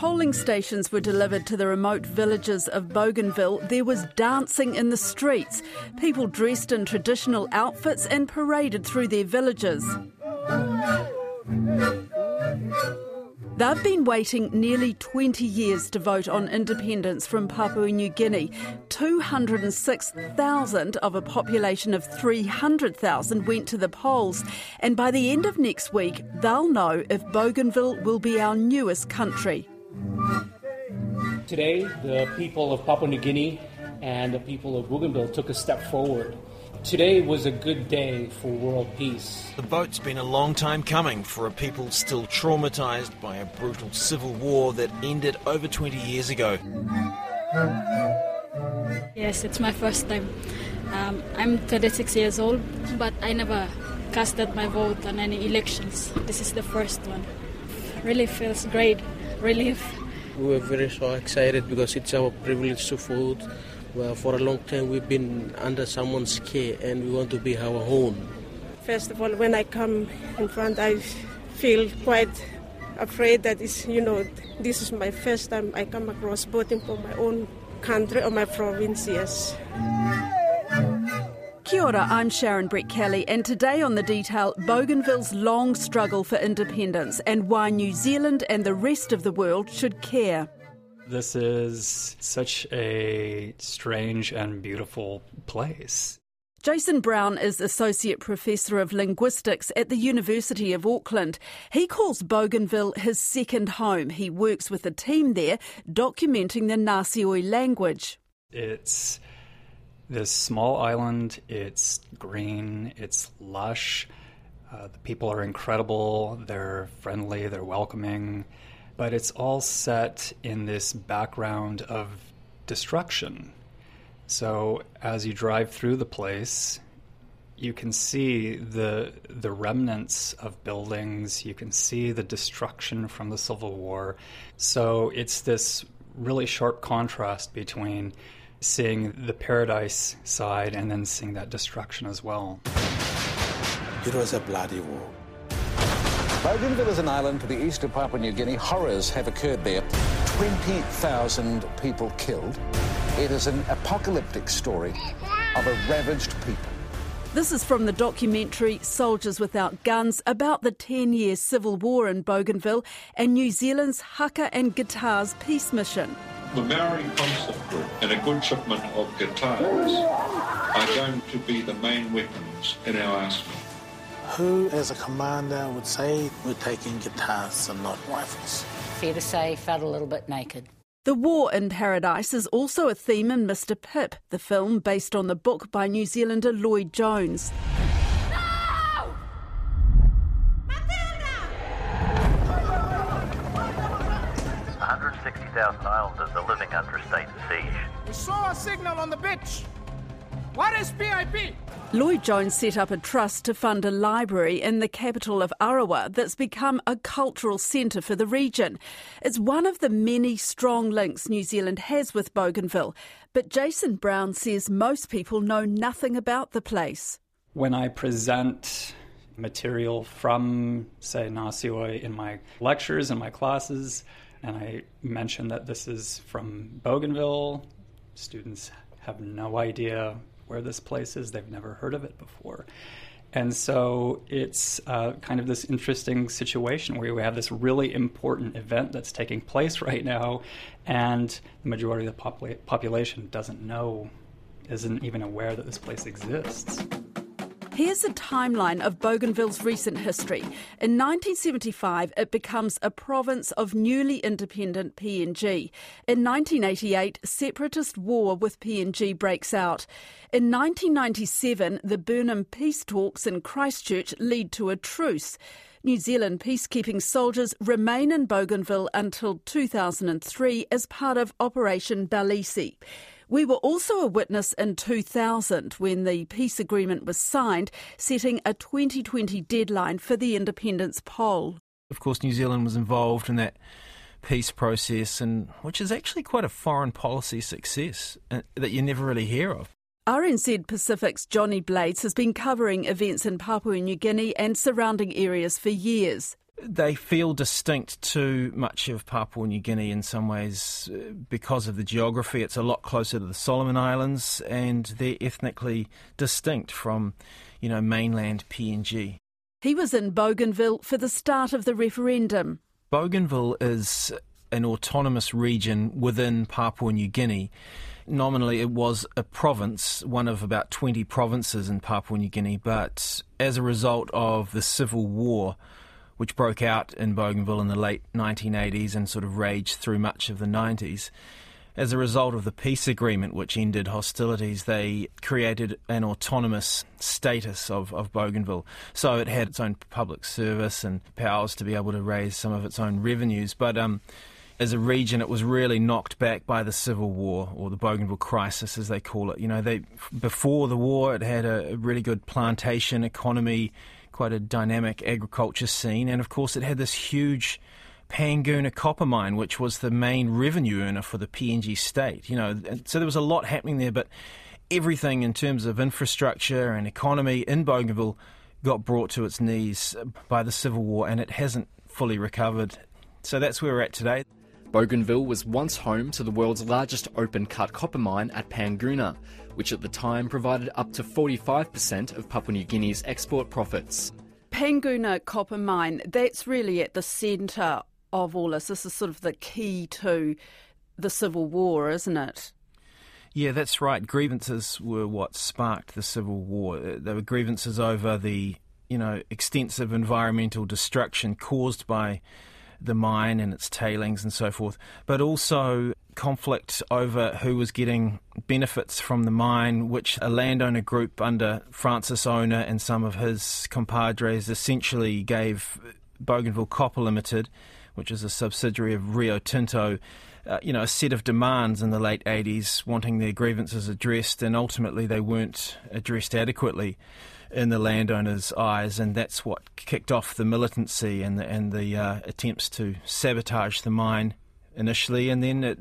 polling stations were delivered to the remote villages of Bougainville, there was dancing in the streets. People dressed in traditional outfits and paraded through their villages. They've been waiting nearly 20 years to vote on independence from Papua New Guinea. 206,000 of a population of 300,000 went to the polls, and by the end of next week, they'll know if Bougainville will be our newest country. Today, the people of Papua New Guinea and the people of Bougainville took a step forward Today was a good day for world peace. The vote's been a long time coming for a people still traumatised by a brutal civil war that ended over 20 years ago. Yes, it's my first time. Um, I'm 36 years old, but I never casted my vote on any elections. This is the first one. Really feels great, relief. We were very so excited because it's our privilege to vote well, for a long time we've been under someone's care and we want to be our own. First of all, when I come in front, I feel quite afraid that it's, you know, this is my first time I come across voting for my own country or my province, yes. Kia ora, I'm Sharon Brettkelly, and today on The Detail, Bougainville's long struggle for independence and why New Zealand and the rest of the world should care. This is such a strange and beautiful place. Jason Brown is Associate Professor of Linguistics at the University of Auckland. He calls Bougainville his second home. He works with a team there documenting the Nasioi language. It's this small island, it's green, it's lush. Uh, the people are incredible, they're friendly, they're welcoming but it's all set in this background of destruction. So as you drive through the place, you can see the the remnants of buildings, you can see the destruction from the Civil War. So it's this really sharp contrast between seeing the paradise side and then seeing that destruction as well. It was a bloody war. Bougainville is an island to the east of Papua New Guinea. Horrors have occurred there. 20,000 people killed. It is an apocalyptic story of a ravaged people. This is from the documentary Soldiers Without Guns about the 10 year civil war in Bougainville and New Zealand's Haka and Guitars peace mission. The Maori concert group and a good shipment of guitars are going to be the main weapons in our arsenal. Who, as a commander, would say we're taking guitars and not rifles? Fair to say, felt a little bit naked. The War in Paradise is also a theme in Mr. Pip, the film based on the book by New Zealander Lloyd Jones. 60,000 islanders are living under a state of siege. We saw a signal on the beach. What is PIP? Lloyd Jones set up a trust to fund a library in the capital of Arawa that's become a cultural centre for the region. It's one of the many strong links New Zealand has with Bougainville, but Jason Brown says most people know nothing about the place. When I present material from, say, Nasioi in my lectures and my classes, and I mentioned that this is from Bougainville, students have no idea where this place is. They've never heard of it before. And so it's uh, kind of this interesting situation where we have this really important event that's taking place right now, and the majority of the popula- population doesn't know, isn't even aware that this place exists. Here's a timeline of Bougainville's recent history. In 1975, it becomes a province of newly independent PNG. In 1988, separatist war with PNG breaks out. In 1997, the Burnham peace talks in Christchurch lead to a truce. New Zealand peacekeeping soldiers remain in Bougainville until 2003 as part of Operation Belisi. We were also a witness in 2000 when the peace agreement was signed, setting a 2020 deadline for the independence poll. Of course, New Zealand was involved in that peace process, and which is actually quite a foreign policy success uh, that you never really hear of. RNZ Pacific's Johnny Blades has been covering events in Papua New Guinea and surrounding areas for years. They feel distinct to much of Papua New Guinea in some ways uh, because of the geography. It's a lot closer to the Solomon Islands, and they're ethnically distinct from, you know, mainland PNG. He was in Bougainville for the start of the referendum. Bougainville is an autonomous region within Papua New Guinea. Nominally, it was a province, one of about 20 provinces in Papua New Guinea, but as a result of the civil war, which broke out in Bougainville in the late 1980s and sort of raged through much of the 90s. As a result of the peace agreement, which ended hostilities, they created an autonomous status of, of Bougainville. So it had its own public service and powers to be able to raise some of its own revenues. But um, as a region, it was really knocked back by the civil war or the Bougainville crisis, as they call it. You know, they before the war, it had a really good plantation economy quite a dynamic agriculture scene, and of course, it had this huge Panguna copper mine, which was the main revenue earner for the PNG state. You know, so there was a lot happening there, but everything in terms of infrastructure and economy in Bougainville got brought to its knees by the civil war, and it hasn't fully recovered. So that's where we're at today. Bougainville was once home to the world's largest open cut copper mine at Panguna, which at the time provided up to 45% of Papua New Guinea's export profits. Panguna copper mine, that's really at the centre of all this. This is sort of the key to the civil war, isn't it? Yeah, that's right. Grievances were what sparked the civil war. Uh, there were grievances over the, you know, extensive environmental destruction caused by the mine and its tailings and so forth, but also conflict over who was getting benefits from the mine, which a landowner group under Francis Ona and some of his compadres essentially gave Bougainville Copper Limited, which is a subsidiary of Rio Tinto, uh, you know, a set of demands in the late 80s, wanting their grievances addressed, and ultimately they weren't addressed adequately in the landowner's eyes, and that's what kicked off the militancy and the, and the uh, attempts to sabotage the mine initially, and then it,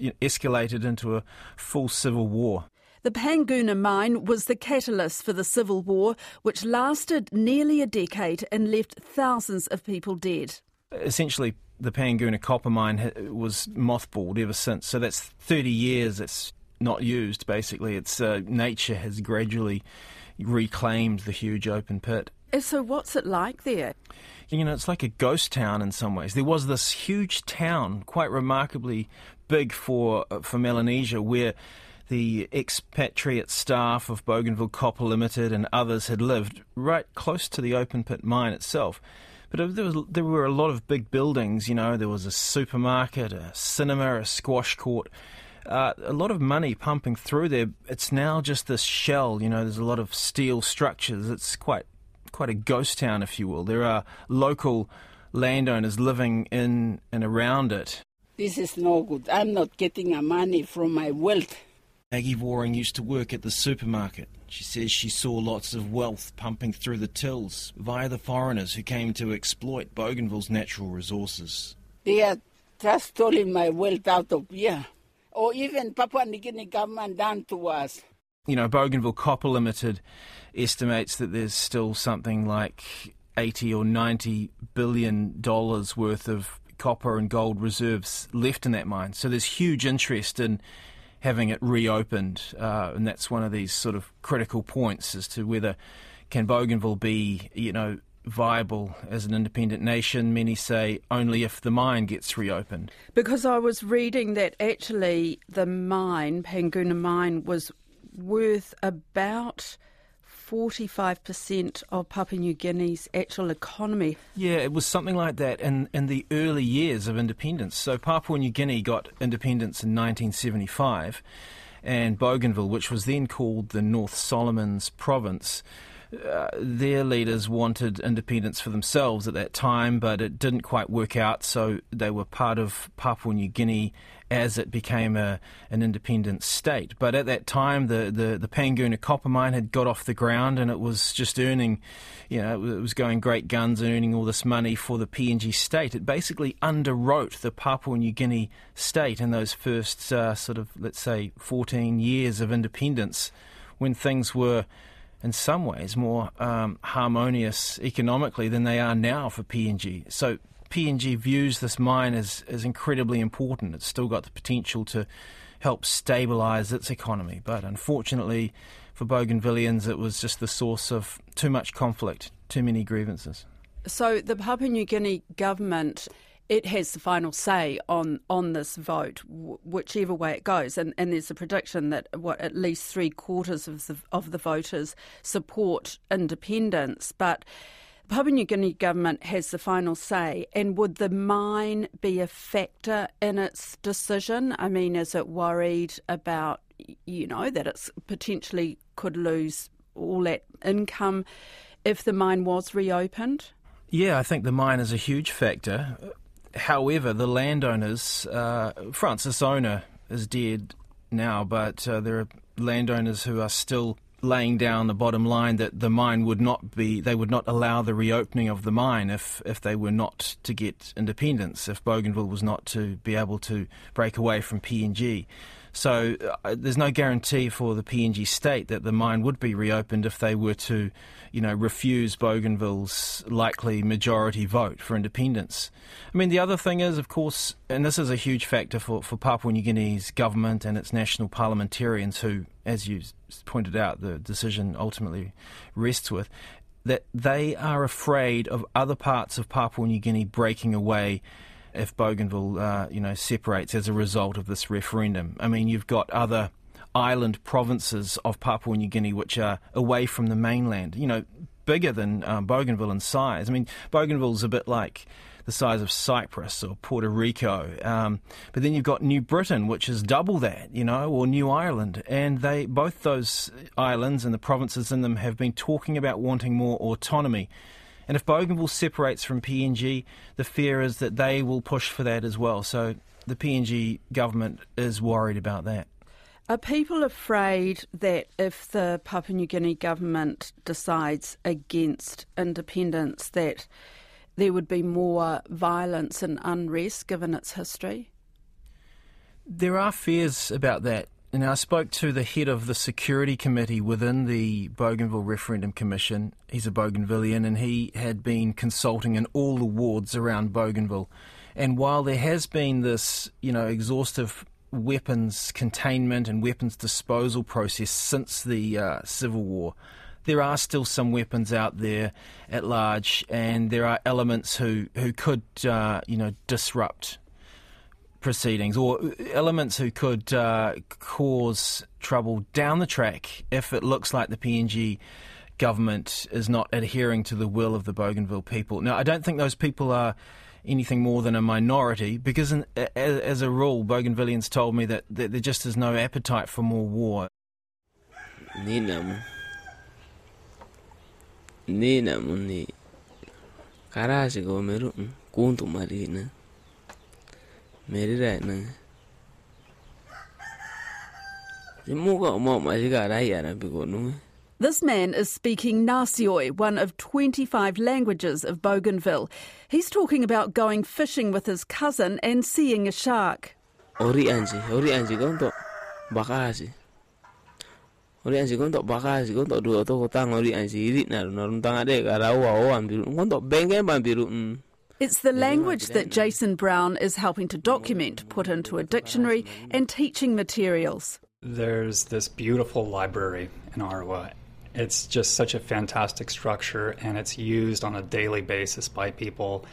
it escalated into a full civil war. The Panguna mine was the catalyst for the civil war, which lasted nearly a decade and left thousands of people dead. Essentially, the Panguna copper mine was mothballed ever since. So that's 30 years it's not used, basically. It's uh, nature has gradually reclaimed the huge open pit. So, what's it like there? You know, it's like a ghost town in some ways. There was this huge town, quite remarkably big for uh, for Melanesia, where the expatriate staff of Bougainville Copper Limited and others had lived right close to the open pit mine itself. But there, was, there were a lot of big buildings, you know, there was a supermarket, a cinema, a squash court uh, a lot of money pumping through there. It's now just this shell. You know, there's a lot of steel structures. It's quite quite a ghost town, if you will. There are local landowners living in and around it. This is no good. I'm not getting a money from my wealth. Maggie Waring used to work at the supermarket. She says she saw lots of wealth pumping through the tills via the foreigners who came to exploit Bougainville's natural resources. They are just stealing my wealth out of here or even Papua New Guinea government done to us. You know, Bougainville Copper Limited estimates that there's still something like 80 or 90 billion dollars worth of copper and gold reserves left in that mine. So there's huge interest in having it reopened, uh, and that's one of these sort of critical points as to whether can Bougainville be, you know, viable as an independent nation. Many say only if the mine gets reopened. Because I was reading that actually the mine, Panguna mine, was worth about 45% of Papua New Guinea's actual economy. Yeah, it was something like that in, in the early years of independence. So Papua New Guinea got independence in 1975, and Bougainville, which was then called the North Solomons Province, uh, their leaders wanted independence for themselves at that time, but it didn't quite work out. So they were part of Papua New Guinea as it became a, an independent state. But at that time, the, the, the Panguna copper mine had got off the ground and it was just earning, you know, it was going great guns and earning all this money for the PNG state. It basically underwrote the Papua New Guinea state in those first uh, sort of, let's say, 14 years of independence when things were in some ways, more um, harmonious economically than they are now for PNG. So PNG views this mine as, as incredibly important. It's still got the potential to help stabilise its economy, but unfortunately for Bougainvilleans, it was just the source of too much conflict, too many grievances. So the Papua New Guinea government it has the final say on on this vote, whichever way it goes. And, and there's a prediction that what at least three quarters of the of the voters support independence, but. The Papua New Guinea government has the final say, and would the mine be a factor in its decision? I mean, is it worried about, you know, that it's potentially could lose all that income if the mine was reopened? Yeah, I think the mine is a huge factor. However, the landowners, uh, Francis Ona is dead now, but uh, there are landowners who are still laying down the bottom line that the mine would not be, they would not allow the reopening of the mine if, if they were not to get independence, if Bougainville was not to be able to break away from PNG. So uh, there's no guarantee for the PNG state that the mine would be reopened if they were to, you know, refuse Bougainville's likely majority vote for independence. I mean, the other thing is, of course, and this is a huge factor for, for Papua New Guinea's government and its national parliamentarians, who, as you pointed out, the decision ultimately rests with, that they are afraid of other parts of Papua New Guinea breaking away if Bougainville, uh, you know, separates as a result of this referendum. I mean, you've got other island provinces of Papua New Guinea which are away from the mainland. You know, bigger than um, Bougainville in size. I mean, Bougainville's a bit like the size of Cyprus or Puerto Rico. Um, but then you've got New Britain, which is double that, you know, or New Ireland. And they both those islands and the provinces in them have been talking about wanting more autonomy. And if Bougainville separates from PNG, the fear is that they will push for that as well. So the PNG government is worried about that. Are people afraid that if the Papua New Guinea government decides against independence, that there would be more violence and unrest given its history? There are fears about that. And I spoke to the head of the security committee within the Bougainville Referendum Commission. He's a Bougainvillean and he had been consulting in all the wards around Bougainville. And while there has been this, you know, exhaustive weapons containment and weapons disposal process since the uh, Civil War, there are still some weapons out there at large, and there are elements who who could, uh, you know, disrupt proceedings or elements who could uh, cause trouble down the track if it looks like the PNG government is not adhering to the will of the Bougainville people. Now, I don't think those people are anything more than a minority because, in, as, as, a rule, Bougainvilleans told me that, that, there just is no appetite for more war. kuntu marina this man is speaking Nasioi, one of 25 languages of Bougainville. He's talking about going fishing with his cousin and seeing a shark. Ori anji, ori anji gonto bakasi. Ori anji gonto bakasi gonto dua to tang ori anji irit na no tang ade kara o ambiru gonto benge bambiru. Mm. It's the language that Jason Brown is helping to document, put into a dictionary, and teaching materials. There's this beautiful library in Arawa. It's just such a fantastic structure, and it's used on a daily basis by people.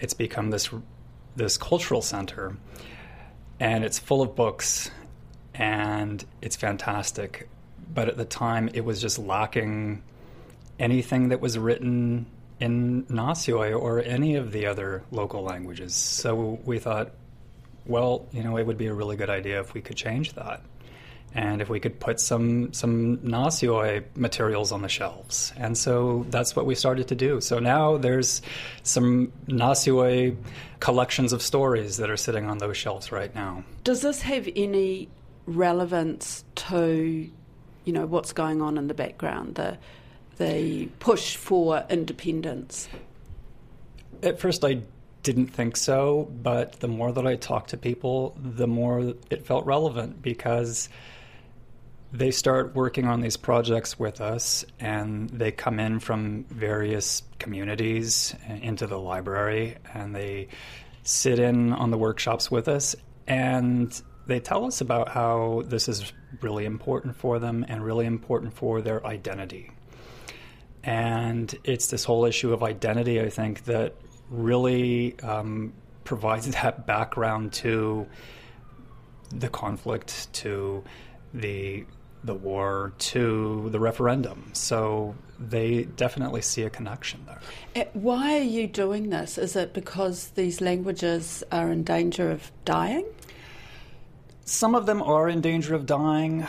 It's become this this cultural center, and it's full of books, and it's fantastic. But at the time, it was just lacking anything that was written in Nasioi or any of the other local languages. So we thought, well, you know, it would be a really good idea if we could change that. And if we could put some some Nasioi materials on the shelves. And so that's what we started to do. So now there's some Nasioi collections of stories that are sitting on those shelves right now. Does this have any relevance to, you know, what's going on in the background? The the push for independence? At first, I didn't think so, but the more that I talked to people, the more it felt relevant because they start working on these projects with us, and they come in from various communities into the library, and they sit in on the workshops with us, and they tell us about how this is really important for them and really important for their identity. And it's this whole issue of identity, I think, that really um, provides that background to the conflict, to the the war, to the referendum. So they definitely see a connection there. Uh, why are you doing this? Is it because these languages are in danger of dying? Some of them are in danger of dying.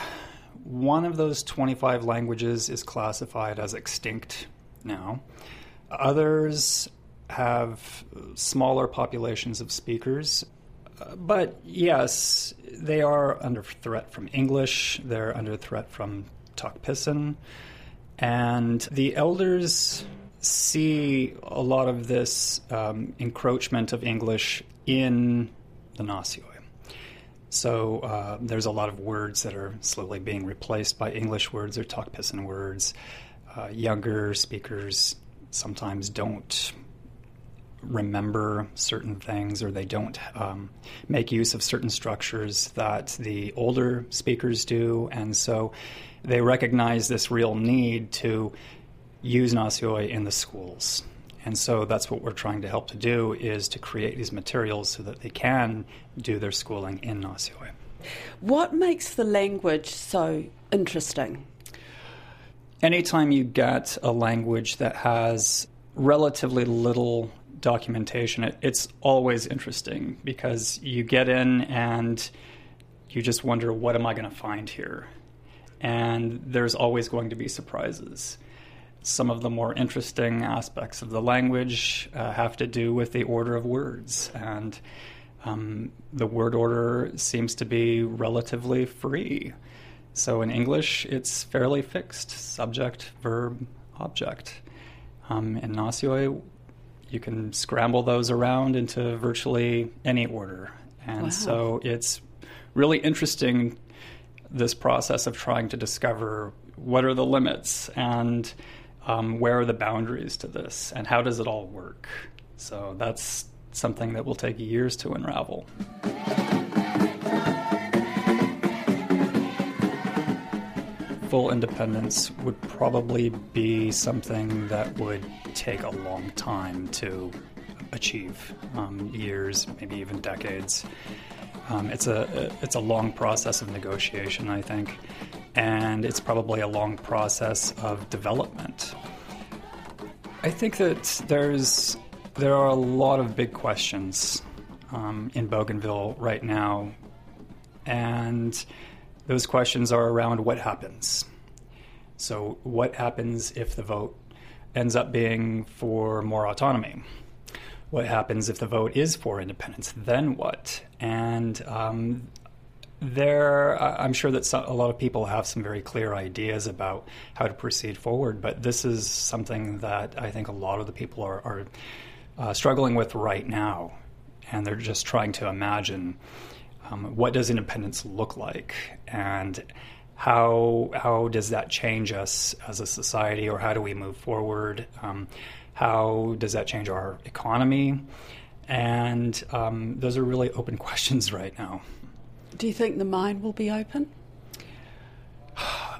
One of those 25 languages is classified as extinct now. Others have smaller populations of speakers. but yes, they are under threat from English, they're under threat from Tok and the elders see a lot of this um, encroachment of English in the Nasioi. So uh, there's a lot of words that are slowly being replaced by English words or Tok Pisin words. Uh, younger speakers sometimes don't remember certain things or they don't um, make use of certain structures that the older speakers do. And so they recognize this real need to use Nasioi in the schools. And so that's what we're trying to help to do is to create these materials so that they can do their schooling in Nasioi. What makes the language so interesting? Anytime you get a language that has relatively little documentation, it, it's always interesting because you get in and you just wonder, what am I going to find here? And there's always going to be surprises. Some of the more interesting aspects of the language uh, have to do with the order of words. And um, the word order seems to be relatively free. So in English, it's fairly fixed subject, verb, object. Um, in Nasioi, you can scramble those around into virtually any order. And wow. so it's really interesting this process of trying to discover what are the limits and um, where are the boundaries to this and how does it all work. So that's something that will take years to unravel. Full independence would probably be something that would take a long time to achieve um, years, maybe even decades. Um, it's a it's a long process of negotiation, I think, and it's probably a long process of development. I think that there's there are a lot of big questions um, in Bougainville right now, and those questions are around what happens. So, what happens if the vote ends up being for more autonomy? what happens if the vote is for independence? Then what? And um, there, I'm sure that a lot of people have some very clear ideas about how to proceed forward, but this is something that I think a lot of the people are, are uh, struggling with right now, and they're just trying to imagine um, what does independence look like and how how does that change us as a society, or how do we move forward? Um, how does that change our economy? And um, those are really open questions right now. Do you think the mine will be open?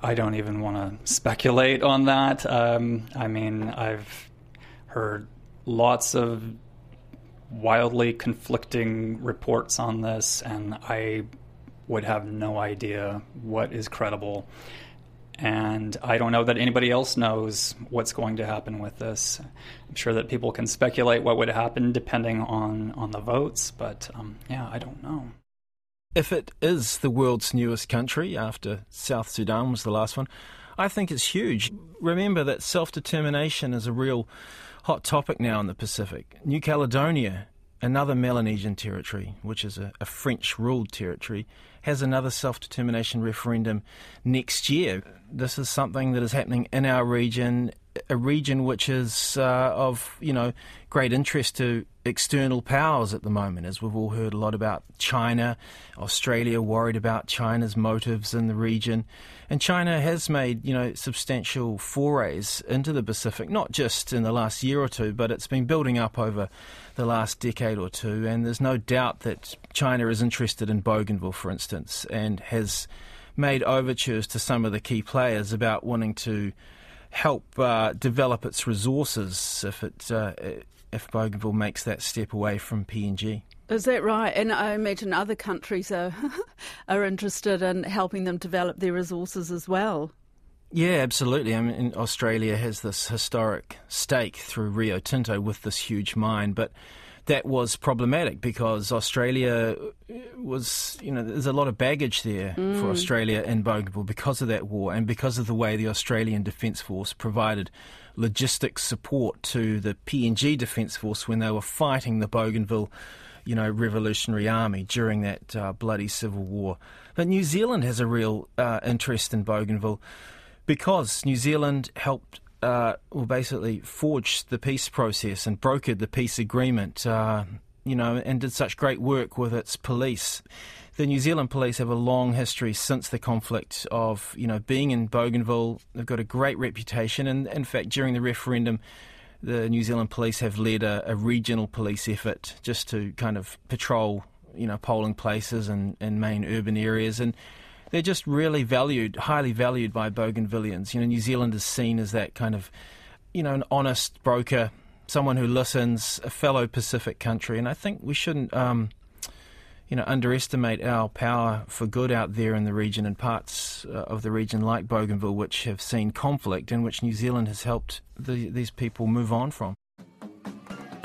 I don't even want to speculate on that. Um, I mean, I've heard lots of wildly conflicting reports on this, and I would have no idea what is credible and I don't know that anybody else knows what's going to happen with this. I'm sure that people can speculate what would happen depending on, on the votes, but um, yeah, I don't know. If it is the world's newest country, after South Sudan was the last one, I think it's huge. Remember that self determination is a real hot topic now in the Pacific. New Caledonia, another Melanesian territory, which is a, a French ruled territory, has another self determination referendum next year. This is something that is happening in our region a region which is uh, of you know great interest to external powers at the moment, as we've all heard a lot about China, Australia worried about China's motives in the region, and China has made you know substantial forays into the Pacific, not just in the last year or two, but it's been building up over the last decade or two, and there's no doubt that China is interested in Bougainville, for instance, and has made overtures to some of the key players about wanting to help uh, develop its resources if it uh, if Bougainville makes that step away from PNG. Is that right? And I imagine other countries are are interested in helping them develop their resources as well. Yeah, absolutely. I mean, Australia has this historic stake through Rio Tinto with this huge mine, but that was problematic because Australia was, you know, there's a lot of baggage there mm. for Australia in Bougainville because of that war and because of the way the Australian Defence Force provided logistics support to the PNG Defence Force when they were fighting the Bougainville you know, Revolutionary Army during that uh, bloody civil war. But New Zealand has a real uh, interest in Bougainville because New Zealand helped uh, well, basically forged the peace process and brokered the peace agreement, uh, you know, and did such great work with its police. The New Zealand police have a long history since the conflict of, you know, being in Bougainville. They've got a great reputation, and in fact, during the referendum, the New Zealand police have led a, a regional police effort just to kind of patrol, you know, polling places and, and main urban areas and they're just really valued, highly valued by Bougainvilleans. You know, New Zealand is seen as that kind of, you know, an honest broker, someone who listens, a fellow Pacific country, and I think we shouldn't. Um, you know, underestimate our power for good out there in the region and parts uh, of the region like Bougainville, which have seen conflict and which New Zealand has helped the, these people move on from.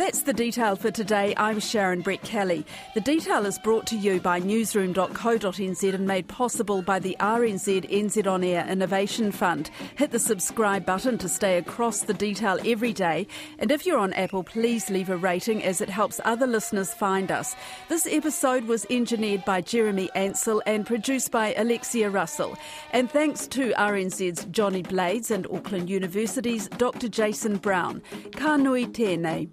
That's the detail for today. I'm Sharon Brettkelly. The detail is brought to you by newsroom.co.nz and made possible by the RNZ NZ On Air Innovation Fund. Hit the subscribe button to stay across the detail every day. And if you're on Apple, please leave a rating as it helps other listeners find us. This episode was engineered by Jeremy Ansell and produced by Alexia Russell. And thanks to RNZ's Johnny Blades and Auckland University's Dr. Jason Brown. Ka tēnei.